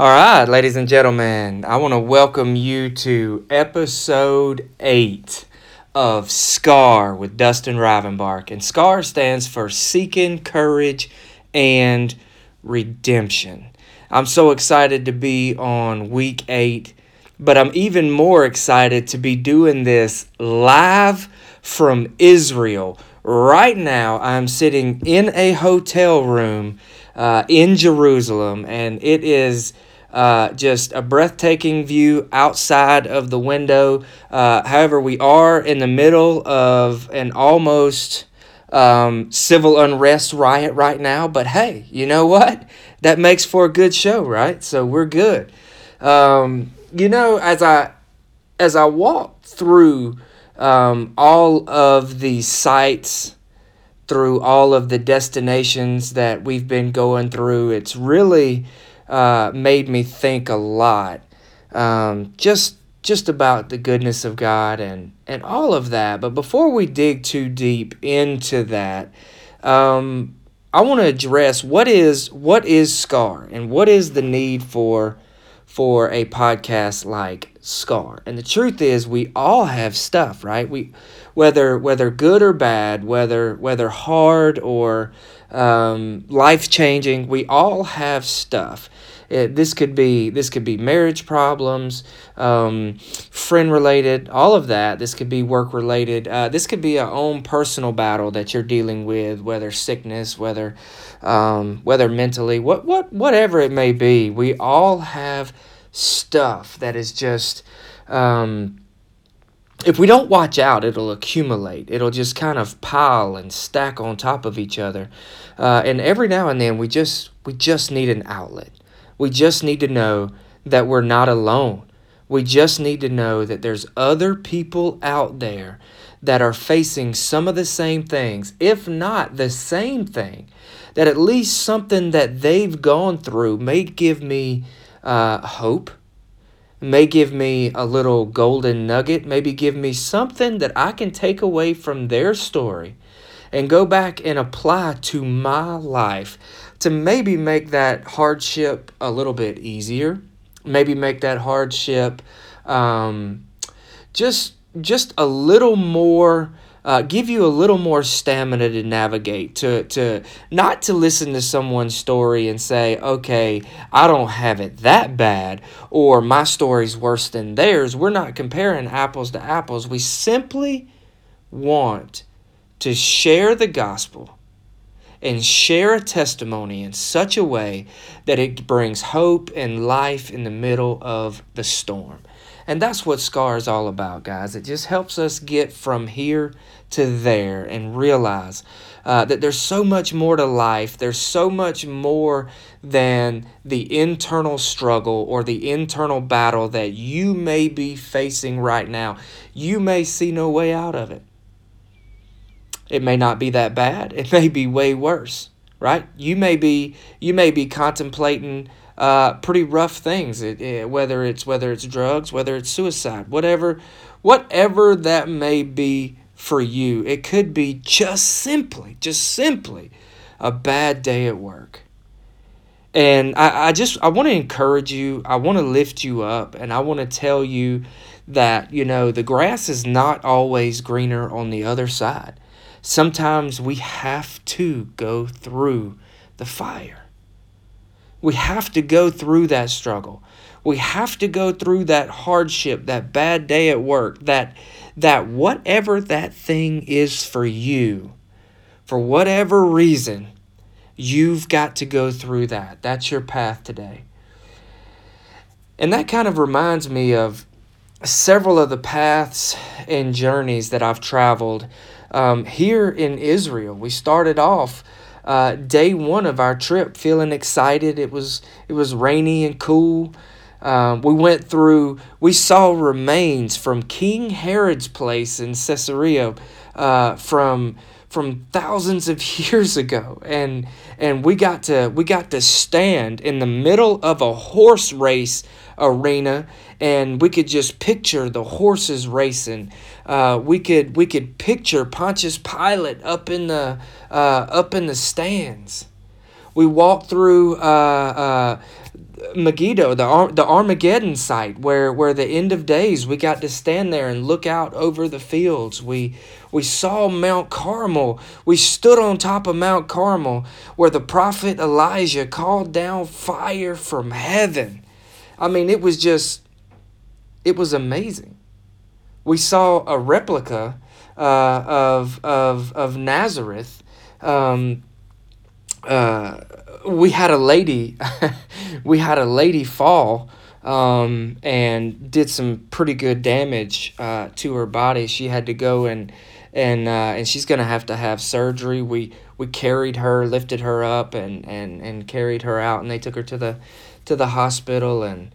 All right, ladies and gentlemen, I want to welcome you to episode eight of SCAR with Dustin Rivenbark. And SCAR stands for Seeking Courage and Redemption. I'm so excited to be on week eight, but I'm even more excited to be doing this live from Israel. Right now, I'm sitting in a hotel room uh, in Jerusalem, and it is uh, just a breathtaking view outside of the window. Uh, however, we are in the middle of an almost um, civil unrest riot right now, but hey, you know what? That makes for a good show, right? So we're good. Um, you know, as I as I walk through um, all of the sites, through all of the destinations that we've been going through, it's really uh, made me think a lot. Um, just just about the goodness of God and and all of that. But before we dig too deep into that, um, I want to address what is what is Scar and what is the need for for a podcast like Scar. And the truth is, we all have stuff, right? We whether whether good or bad, whether whether hard or um, life changing, we all have stuff. It, this could be this could be marriage problems, um, friend related, all of that. This could be work related. Uh, this could be a own personal battle that you're dealing with, whether sickness, whether um, whether mentally, what what whatever it may be. We all have stuff that is just. Um, if we don't watch out, it'll accumulate. It'll just kind of pile and stack on top of each other. Uh, and every now and then, we just we just need an outlet. We just need to know that we're not alone. We just need to know that there's other people out there that are facing some of the same things, if not the same thing, that at least something that they've gone through may give me uh, hope, may give me a little golden nugget, maybe give me something that I can take away from their story and go back and apply to my life to maybe make that hardship a little bit easier, maybe make that hardship um, just just a little more. Uh, give you a little more stamina to navigate to to not to listen to someone's story and say okay i don't have it that bad or my story's worse than theirs we're not comparing apples to apples we simply want to share the gospel and share a testimony in such a way that it brings hope and life in the middle of the storm. And that's what SCAR is all about, guys. It just helps us get from here to there and realize uh, that there's so much more to life. There's so much more than the internal struggle or the internal battle that you may be facing right now. You may see no way out of it. It may not be that bad. It may be way worse, right? You may be you may be contemplating uh, pretty rough things. It, it, whether it's whether it's drugs, whether it's suicide, whatever, whatever that may be for you. It could be just simply, just simply, a bad day at work. And I, I just I want to encourage you. I want to lift you up, and I want to tell you that you know the grass is not always greener on the other side Sometimes we have to go through the fire. We have to go through that struggle. We have to go through that hardship, that bad day at work, that that whatever that thing is for you, for whatever reason, you've got to go through that. That's your path today. And that kind of reminds me of several of the paths and journeys that I've traveled um, here in Israel. We started off uh, day one of our trip feeling excited. It was it was rainy and cool. Um, we went through. We saw remains from King Herod's place in Caesarea uh, from from thousands of years ago, and and we got to we got to stand in the middle of a horse race arena and we could just picture the horses racing uh, we could we could picture Pontius Pilate up in the uh, up in the stands we walked through uh, uh Megiddo, the Ar- the Armageddon site, where where the end of days we got to stand there and look out over the fields. We we saw Mount Carmel. We stood on top of Mount Carmel, where the prophet Elijah called down fire from heaven. I mean, it was just, it was amazing. We saw a replica uh, of of of Nazareth. Um, uh, we had a lady, we had a lady fall um, and did some pretty good damage uh, to her body. She had to go and and uh, and she's gonna have to have surgery. We we carried her, lifted her up, and and and carried her out, and they took her to the to the hospital. And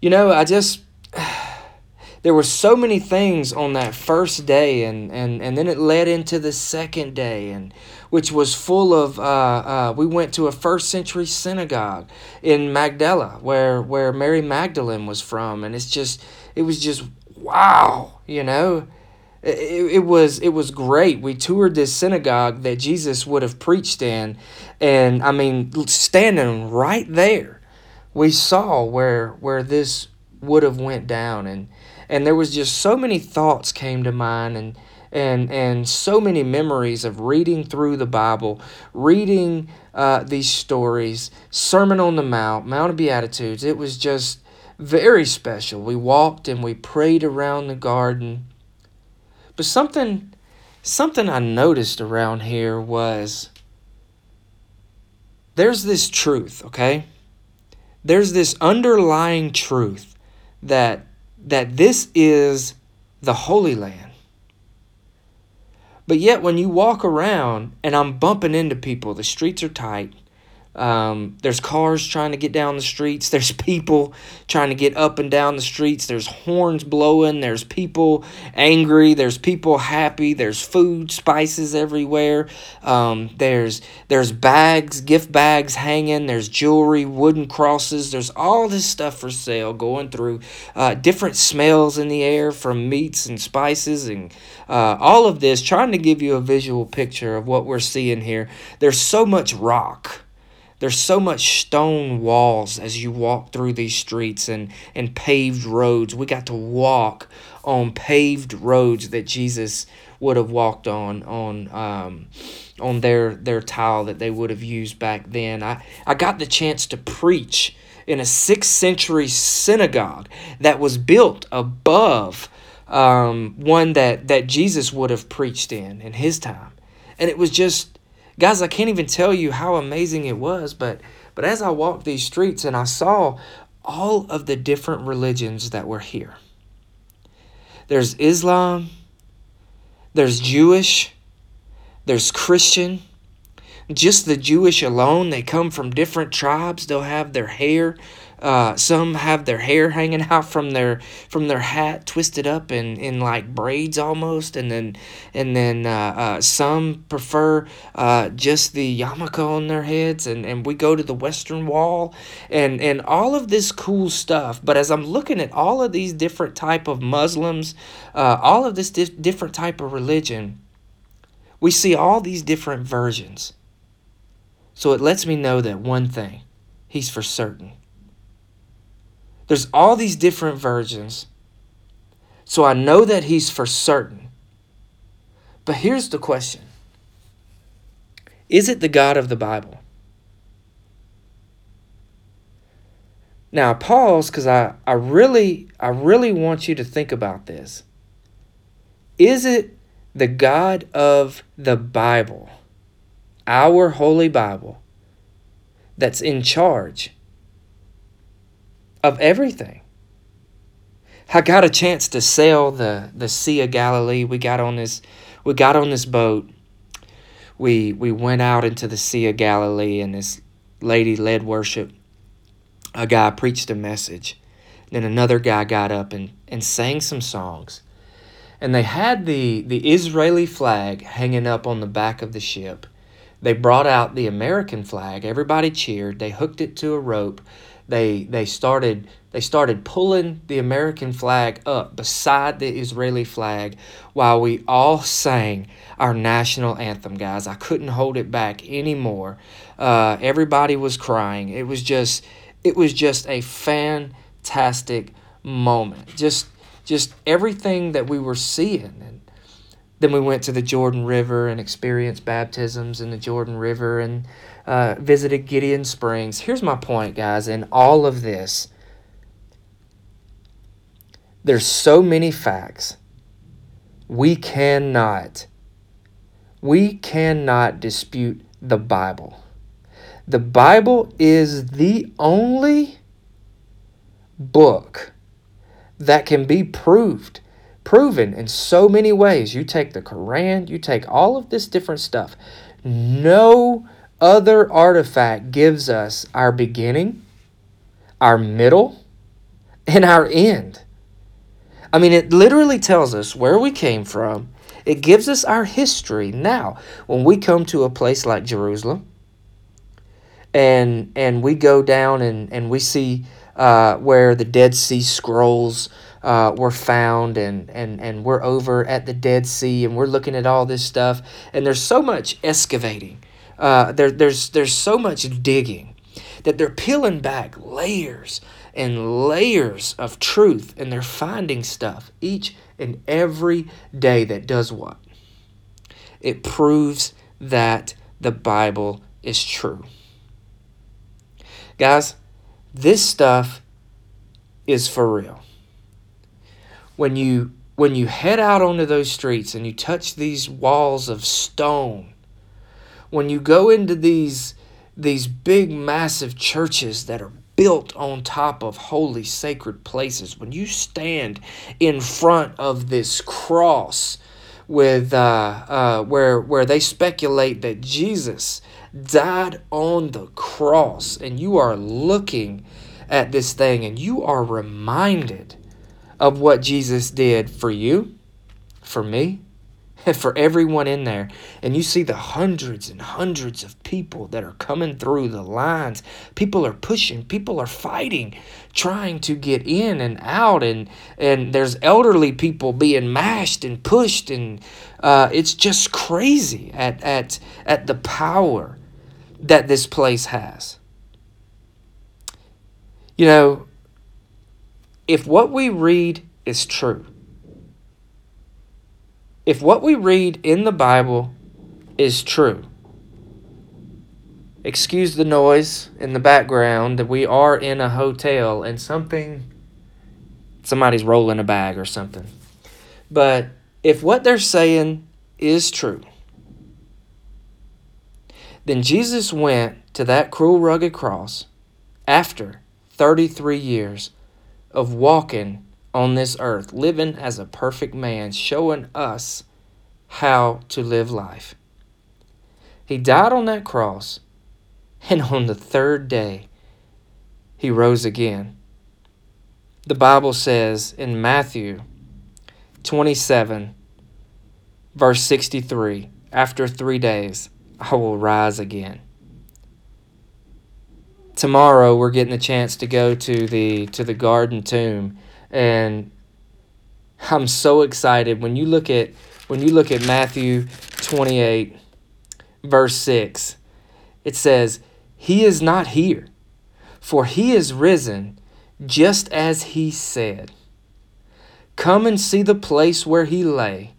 you know, I just there were so many things on that first day and, and, and then it led into the second day and which was full of uh, uh, we went to a first century synagogue in magdala where where mary magdalene was from and it's just it was just wow you know it, it was it was great we toured this synagogue that jesus would have preached in and i mean standing right there we saw where where this would have went down and and there was just so many thoughts came to mind and and and so many memories of reading through the Bible, reading uh, these stories, Sermon on the Mount, Mount of Beatitudes. It was just very special. We walked and we prayed around the garden. But something something I noticed around here was there's this truth, okay? There's this underlying truth that that this is the Holy Land. But yet, when you walk around and I'm bumping into people, the streets are tight, um, there's cars trying to get down the streets. There's people trying to get up and down the streets. There's horns blowing. There's people angry. There's people happy. There's food, spices everywhere. Um, there's there's bags, gift bags hanging. There's jewelry, wooden crosses. There's all this stuff for sale going through. Uh, different smells in the air from meats and spices and uh, all of this, trying to give you a visual picture of what we're seeing here. There's so much rock there's so much stone walls as you walk through these streets and, and paved roads. We got to walk on paved roads that Jesus would have walked on on um, on their their tile that they would have used back then. I, I got the chance to preach in a sixth century synagogue that was built above um, one that, that Jesus would have preached in in his time. And it was just Guys, I can't even tell you how amazing it was, but but as I walked these streets and I saw all of the different religions that were here. There's Islam, there's Jewish, there's Christian. Just the Jewish alone, they come from different tribes. They'll have their hair uh, some have their hair hanging out from their from their hat, twisted up in, in like braids almost, and then and then uh, uh, some prefer uh, just the yarmulke on their heads, and, and we go to the Western Wall, and and all of this cool stuff. But as I'm looking at all of these different type of Muslims, uh, all of this di- different type of religion, we see all these different versions. So it lets me know that one thing, he's for certain. There's all these different versions. So I know that he's for certain. But here's the question Is it the God of the Bible? Now pause because I, I really I really want you to think about this. Is it the God of the Bible, our holy Bible, that's in charge of everything. I got a chance to sail the, the Sea of Galilee. We got on this we got on this boat. We we went out into the Sea of Galilee and this lady led worship. A guy preached a message. Then another guy got up and, and sang some songs. And they had the, the Israeli flag hanging up on the back of the ship. They brought out the American flag. Everybody cheered. They hooked it to a rope they they started they started pulling the American flag up beside the Israeli flag while we all sang our national anthem, guys. I couldn't hold it back anymore. Uh, everybody was crying. It was just It was just a fantastic moment. Just just everything that we were seeing and then we went to the Jordan River and experienced baptisms in the Jordan River and uh, visited Gideon Springs. Here's my point, guys. In all of this, there's so many facts. We cannot, we cannot dispute the Bible. The Bible is the only book that can be proved proven in so many ways. You take the Quran, you take all of this different stuff. No other artifact gives us our beginning, our middle, and our end. I mean, it literally tells us where we came from. It gives us our history. Now, when we come to a place like Jerusalem, and and we go down and, and we see uh, where the Dead Sea Scrolls uh, were found, and, and, and we're over at the Dead Sea, and we're looking at all this stuff, and there's so much excavating, uh, there, there's, there's so much digging that they're peeling back layers and layers of truth, and they're finding stuff each and every day that does what? It proves that the Bible is true. Guys, this stuff is for real. When you when you head out onto those streets and you touch these walls of stone, when you go into these these big massive churches that are built on top of holy sacred places, when you stand in front of this cross with uh, uh, where where they speculate that Jesus died on the cross, and you are looking at this thing and you are reminded of what Jesus did for you, for me, and for everyone in there. And you see the hundreds and hundreds of people that are coming through the lines. People are pushing, people are fighting, trying to get in and out. And, and there's elderly people being mashed and pushed. And uh, it's just crazy at, at, at the power that this place has. You know, if what we read is true, if what we read in the Bible is true, excuse the noise in the background that we are in a hotel and something, somebody's rolling a bag or something. But if what they're saying is true, then Jesus went to that cruel, rugged cross after 33 years of walking on this earth, living as a perfect man, showing us how to live life. He died on that cross, and on the third day, he rose again. The Bible says in Matthew 27, verse 63, after three days, I will rise again. Tomorrow we're getting a chance to go to the to the garden tomb. And I'm so excited. When you look at when you look at Matthew 28 verse 6 it says he is not here for he is risen just as he said. Come and see the place where he lay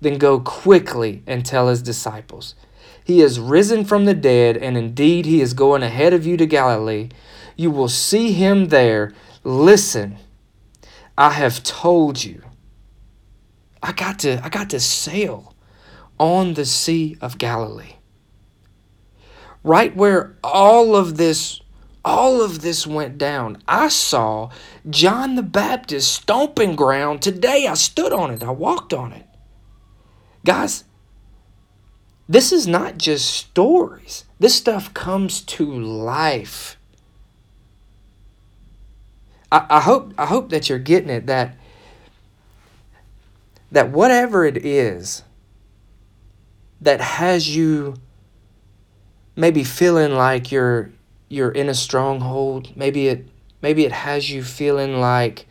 then go quickly and tell his disciples he is risen from the dead, and indeed he is going ahead of you to Galilee. You will see him there. Listen, I have told you. I got to I got to sail on the sea of Galilee. Right where all of this all of this went down. I saw John the Baptist stomping ground today. I stood on it. I walked on it. Guys, this is not just stories. This stuff comes to life. I, I hope I hope that you're getting it that that whatever it is that has you maybe feeling like you're you're in a stronghold maybe it maybe it has you feeling like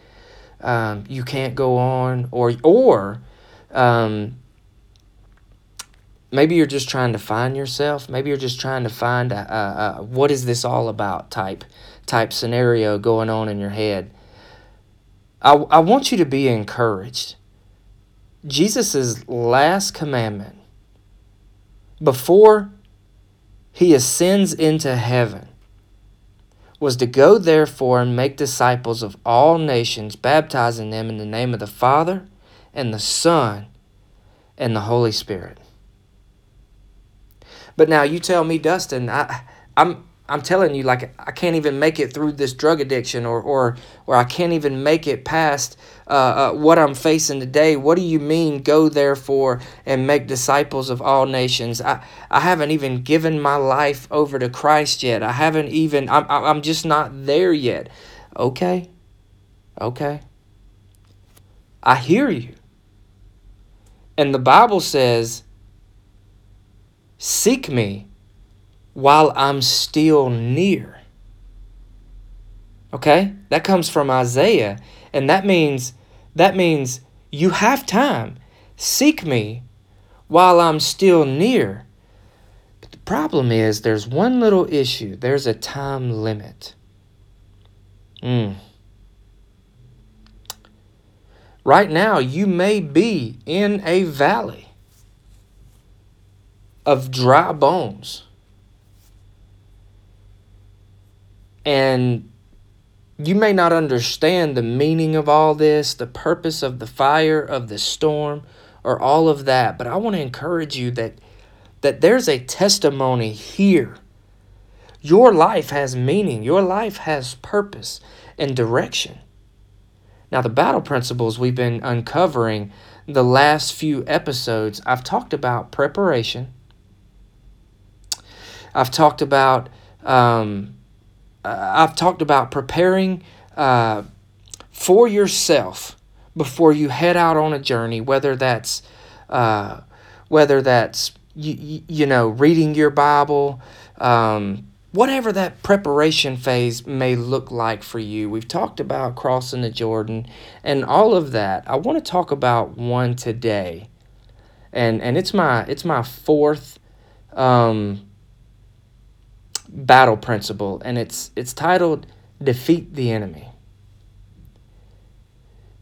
um, you can't go on or or um, maybe you're just trying to find yourself maybe you're just trying to find a, a, a, what is this all about type type scenario going on in your head. I, I want you to be encouraged. Jesus' last commandment before he ascends into heaven was to go therefore and make disciples of all nations, baptizing them in the name of the Father and the Son and the Holy Spirit. But now you tell me, Dustin, I, I'm I'm telling you, like I can't even make it through this drug addiction, or or or I can't even make it past uh, uh, what I'm facing today. What do you mean, go therefore and make disciples of all nations? I I haven't even given my life over to Christ yet. I haven't even. I'm I'm just not there yet. Okay, okay. I hear you. And the Bible says, "Seek me." while I'm still near. Okay? That comes from Isaiah, and that means that means you have time. Seek me while I'm still near. But the problem is there's one little issue. There's a time limit. Mm. Right now, you may be in a valley of dry bones. And you may not understand the meaning of all this, the purpose of the fire, of the storm, or all of that, but I want to encourage you that that there's a testimony here. Your life has meaning. Your life has purpose and direction. Now, the battle principles we've been uncovering the last few episodes, I've talked about preparation. I've talked about um, uh, I've talked about preparing uh, for yourself before you head out on a journey, whether that's uh, whether that's you, you know reading your Bible, um, whatever that preparation phase may look like for you. We've talked about crossing the Jordan and all of that. I want to talk about one today, and and it's my it's my fourth. Um, battle principle, and it's it's titled "Defeat the Enemy."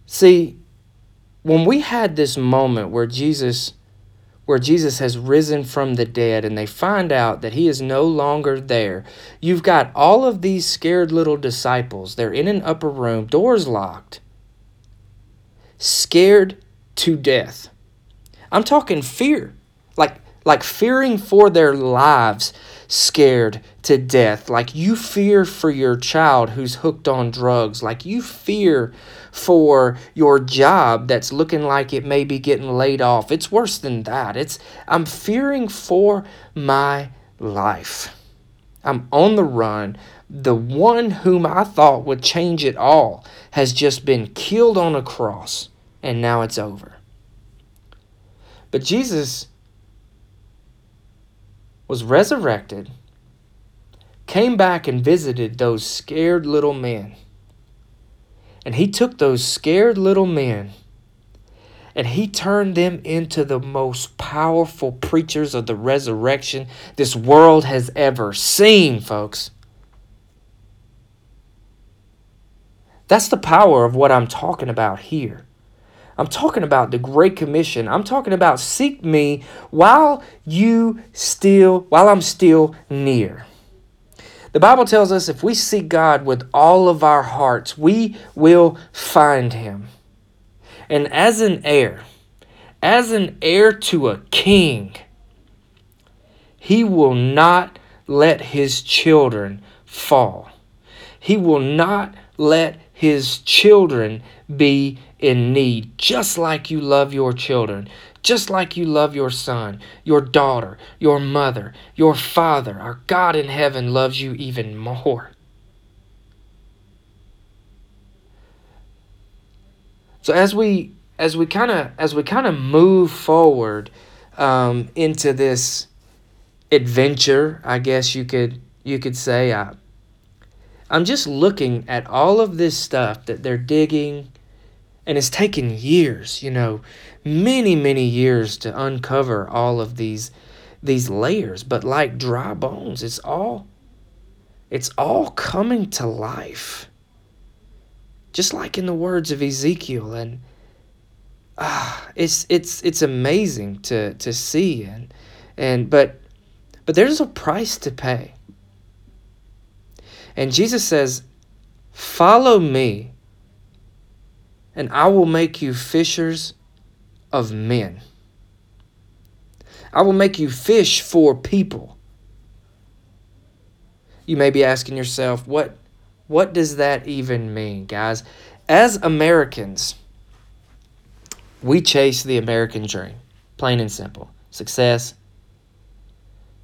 See, when we had this moment where Jesus where Jesus has risen from the dead and they find out that he is no longer there. You've got all of these scared little disciples. They're in an upper room, doors locked, scared to death. I'm talking fear. Like like fearing for their lives scared to death, like you fear for your child who's hooked on drugs, like you fear for your job that's looking like it may be getting laid off. It's worse than that. It's I'm fearing for my life. I'm on the run. The one whom I thought would change it all has just been killed on a cross, and now it's over. But Jesus was resurrected, came back and visited those scared little men. And he took those scared little men and he turned them into the most powerful preachers of the resurrection this world has ever seen, folks. That's the power of what I'm talking about here. I'm talking about the Great Commission. I'm talking about seek me while you still, while I'm still near. The Bible tells us if we seek God with all of our hearts, we will find him. And as an heir, as an heir to a king, he will not let his children fall. He will not let his children be in need, just like you love your children, just like you love your son, your daughter, your mother, your father. Our God in heaven loves you even more. So as we as we kind of as we kind of move forward um, into this adventure, I guess you could you could say I, I'm just looking at all of this stuff that they're digging and it's taken years, you know, many, many years to uncover all of these these layers. But like dry bones, it's all it's all coming to life. Just like in the words of Ezekiel and ah, it's it's it's amazing to to see and and but but there's a price to pay. And Jesus says, "Follow me, and I will make you fishers of men. I will make you fish for people." You may be asking yourself, "What what does that even mean, guys?" As Americans, we chase the American dream, plain and simple. Success,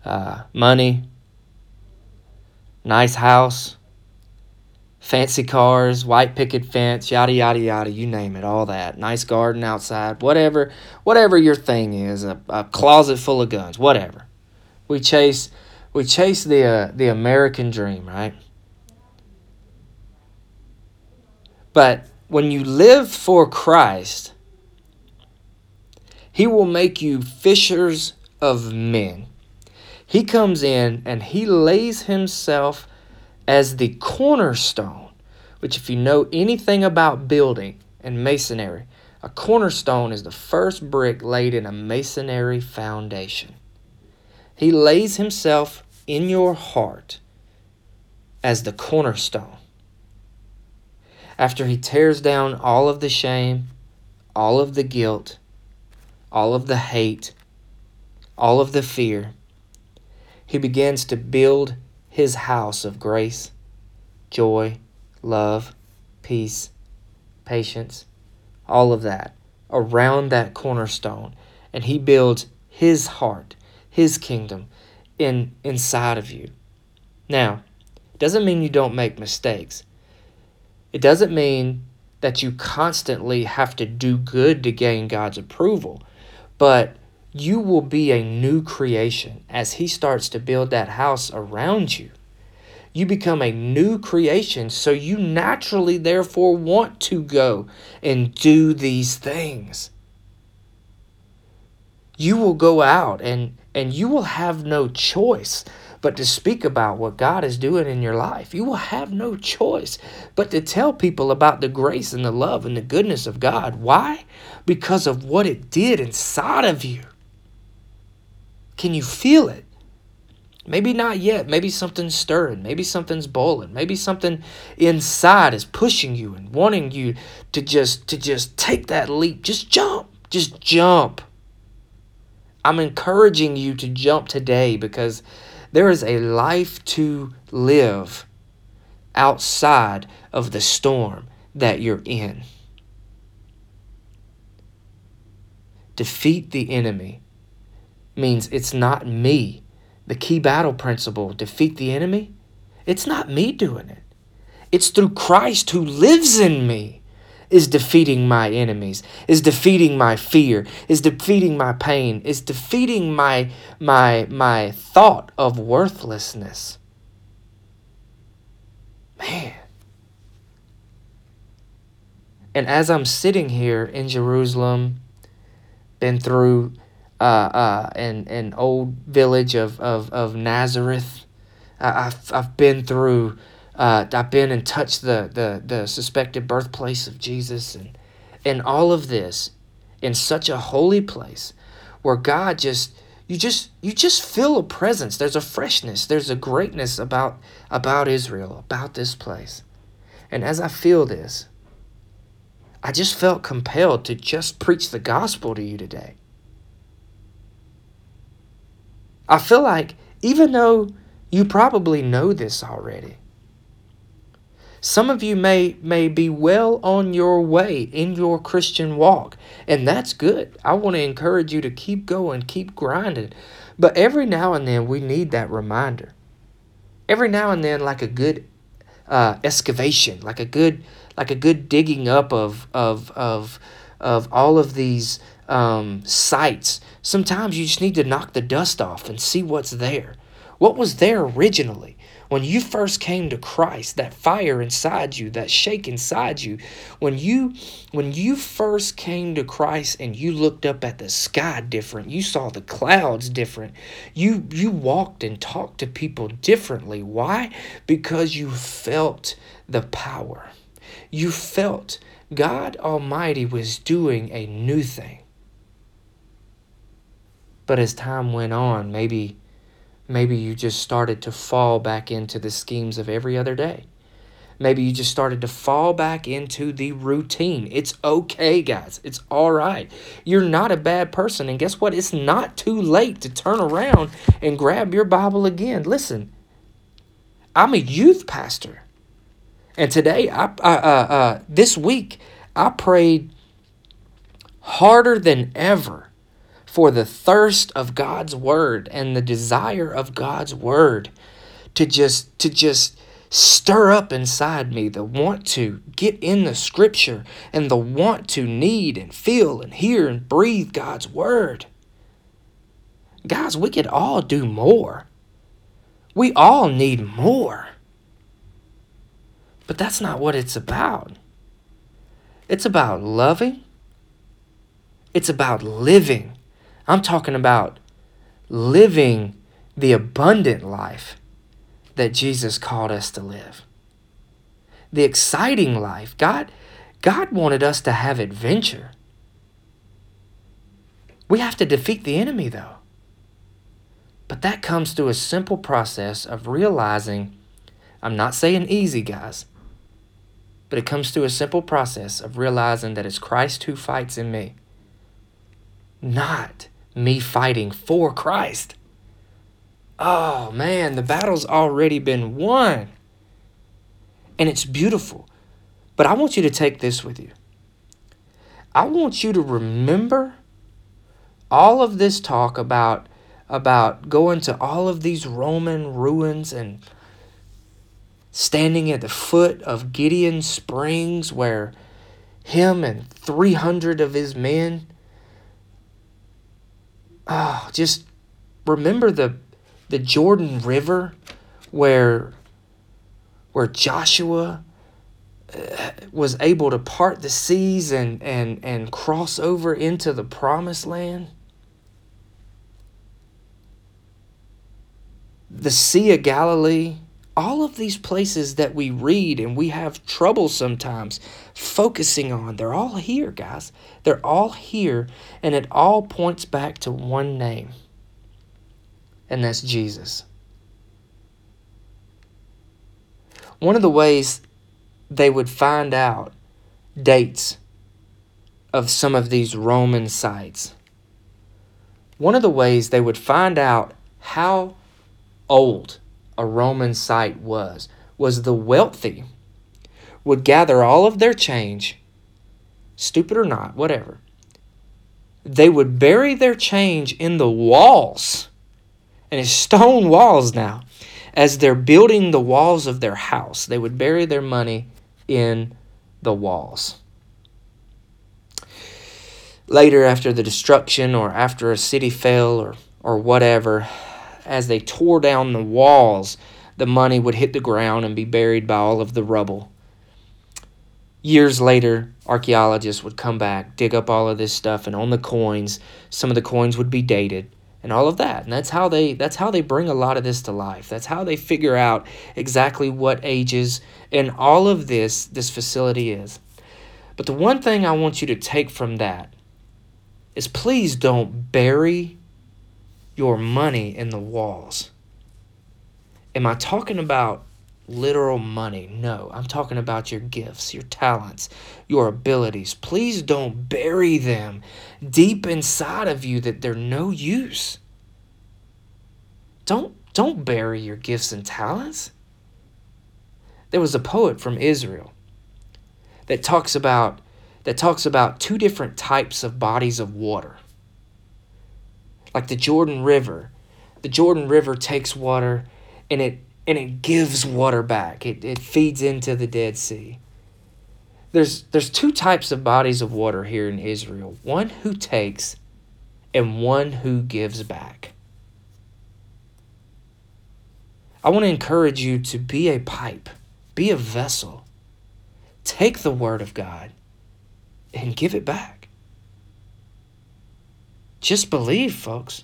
uh, money, nice house, fancy cars, white picket fence, yada yada yada, you name it, all that. Nice garden outside, whatever, whatever your thing is, a, a closet full of guns, whatever. We chase, we chase the uh, the American dream, right? But when you live for Christ, He will make you fishers of men. He comes in and he lays himself as the cornerstone, which, if you know anything about building and masonry, a cornerstone is the first brick laid in a masonry foundation. He lays himself in your heart as the cornerstone. After he tears down all of the shame, all of the guilt, all of the hate, all of the fear, he begins to build his house of grace, joy, love, peace, patience, all of that around that cornerstone. And he builds his heart, his kingdom in inside of you. Now, doesn't mean you don't make mistakes. It doesn't mean that you constantly have to do good to gain God's approval. But you will be a new creation as He starts to build that house around you. You become a new creation, so you naturally, therefore, want to go and do these things. You will go out and, and you will have no choice but to speak about what God is doing in your life. You will have no choice but to tell people about the grace and the love and the goodness of God. Why? Because of what it did inside of you. Can you feel it? Maybe not yet. Maybe something's stirring. Maybe something's boiling. Maybe something inside is pushing you and wanting you to just to just take that leap. Just jump. Just jump. I'm encouraging you to jump today because there is a life to live outside of the storm that you're in. Defeat the enemy means it's not me. The key battle principle defeat the enemy. It's not me doing it. It's through Christ who lives in me is defeating my enemies, is defeating my fear, is defeating my pain, is defeating my my my thought of worthlessness. Man. And as I'm sitting here in Jerusalem, been through uh, uh, an, an old village of, of, of Nazareth. I, I've, I've been through, uh, I've been and touched the, the, the suspected birthplace of Jesus and, and all of this in such a holy place where God just, you just, you just feel a presence. There's a freshness. There's a greatness about, about Israel, about this place. And as I feel this, I just felt compelled to just preach the gospel to you today. I feel like even though you probably know this already, some of you may may be well on your way in your Christian walk, and that's good. I want to encourage you to keep going, keep grinding. But every now and then we need that reminder. Every now and then like a good uh, excavation, like a good like a good digging up of of of of all of these um, sites, sometimes you just need to knock the dust off and see what's there. What was there originally? when you first came to Christ, that fire inside you, that shake inside you, when you when you first came to Christ and you looked up at the sky different, you saw the clouds different. You you walked and talked to people differently. Why? Because you felt the power. You felt God Almighty was doing a new thing. But as time went on, maybe maybe you just started to fall back into the schemes of every other day. Maybe you just started to fall back into the routine. It's okay, guys. It's all right. You're not a bad person. And guess what? It's not too late to turn around and grab your Bible again. Listen, I'm a youth pastor. And today, I, uh, uh, this week, I prayed harder than ever for the thirst of God's word and the desire of God's word to just to just stir up inside me the want to get in the scripture and the want to need and feel and hear and breathe God's word. Guys, we could all do more. We all need more. But that's not what it's about. It's about loving. It's about living I'm talking about living the abundant life that Jesus called us to live. The exciting life. God God wanted us to have adventure. We have to defeat the enemy though. But that comes through a simple process of realizing I'm not saying easy, guys. But it comes through a simple process of realizing that it's Christ who fights in me. Not me fighting for Christ. Oh man, the battle's already been won. And it's beautiful. But I want you to take this with you. I want you to remember all of this talk about about going to all of these Roman ruins and standing at the foot of Gideon Springs where him and 300 of his men oh, just remember the the Jordan River where where Joshua uh, was able to part the seas and and and cross over into the promised land. The Sea of Galilee all of these places that we read and we have trouble sometimes focusing on, they're all here, guys. They're all here, and it all points back to one name, and that's Jesus. One of the ways they would find out dates of some of these Roman sites, one of the ways they would find out how old a Roman site was, was the wealthy would gather all of their change, stupid or not, whatever. They would bury their change in the walls, and it's stone walls now. As they're building the walls of their house, they would bury their money in the walls. Later, after the destruction or after a city fell or, or whatever, as they tore down the walls, the money would hit the ground and be buried by all of the rubble. Years later, archaeologists would come back, dig up all of this stuff, and on the coins, some of the coins would be dated and all of that. And that's how they that's how they bring a lot of this to life. That's how they figure out exactly what ages and all of this this facility is. But the one thing I want you to take from that is please don't bury your money in the walls. Am I talking about literal money? No, I'm talking about your gifts, your talents, your abilities. Please don't bury them deep inside of you that they're no use. Don't don't bury your gifts and talents. There was a poet from Israel that talks about that talks about two different types of bodies of water like the Jordan River. The Jordan River takes water and it and it gives water back. It, it feeds into the Dead Sea. There's there's two types of bodies of water here in Israel. One who takes and one who gives back. I want to encourage you to be a pipe, be a vessel. Take the word of God and give it back. Just believe, folks.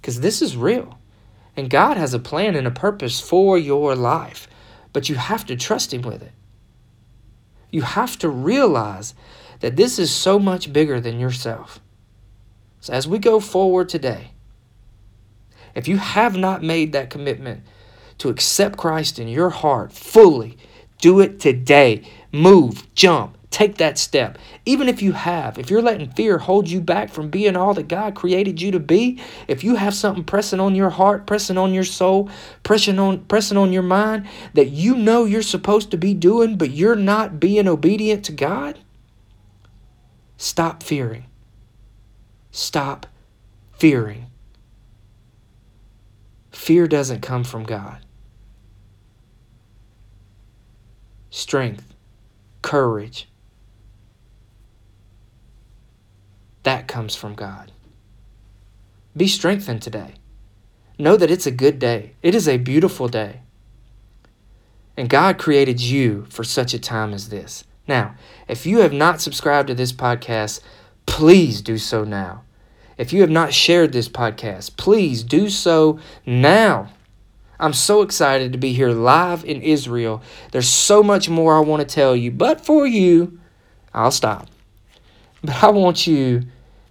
Because this is real. And God has a plan and a purpose for your life, but you have to trust Him with it. You have to realize that this is so much bigger than yourself. So, as we go forward today, if you have not made that commitment to accept Christ in your heart fully, do it today. Move, jump, take that step. Even if you have, if you're letting fear hold you back from being all that God created you to be, if you have something pressing on your heart, pressing on your soul, pressing on pressing on your mind that you know you're supposed to be doing but you're not being obedient to God, stop fearing. Stop fearing. Fear doesn't come from God. Strength, courage, that comes from God. Be strengthened today. Know that it's a good day, it is a beautiful day. And God created you for such a time as this. Now, if you have not subscribed to this podcast, please do so now. If you have not shared this podcast, please do so now. I'm so excited to be here live in Israel. There's so much more I want to tell you, but for you, I'll stop. But I want you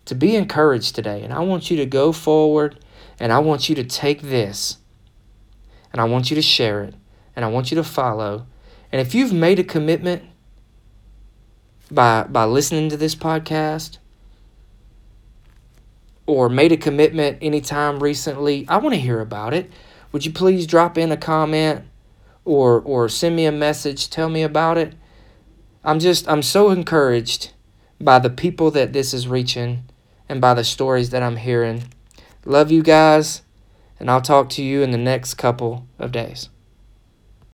to be encouraged today, and I want you to go forward, and I want you to take this, and I want you to share it, and I want you to follow. And if you've made a commitment by by listening to this podcast, or made a commitment anytime recently, I want to hear about it. Would you please drop in a comment or or send me a message, tell me about it? I'm just I'm so encouraged by the people that this is reaching and by the stories that I'm hearing. Love you guys, and I'll talk to you in the next couple of days.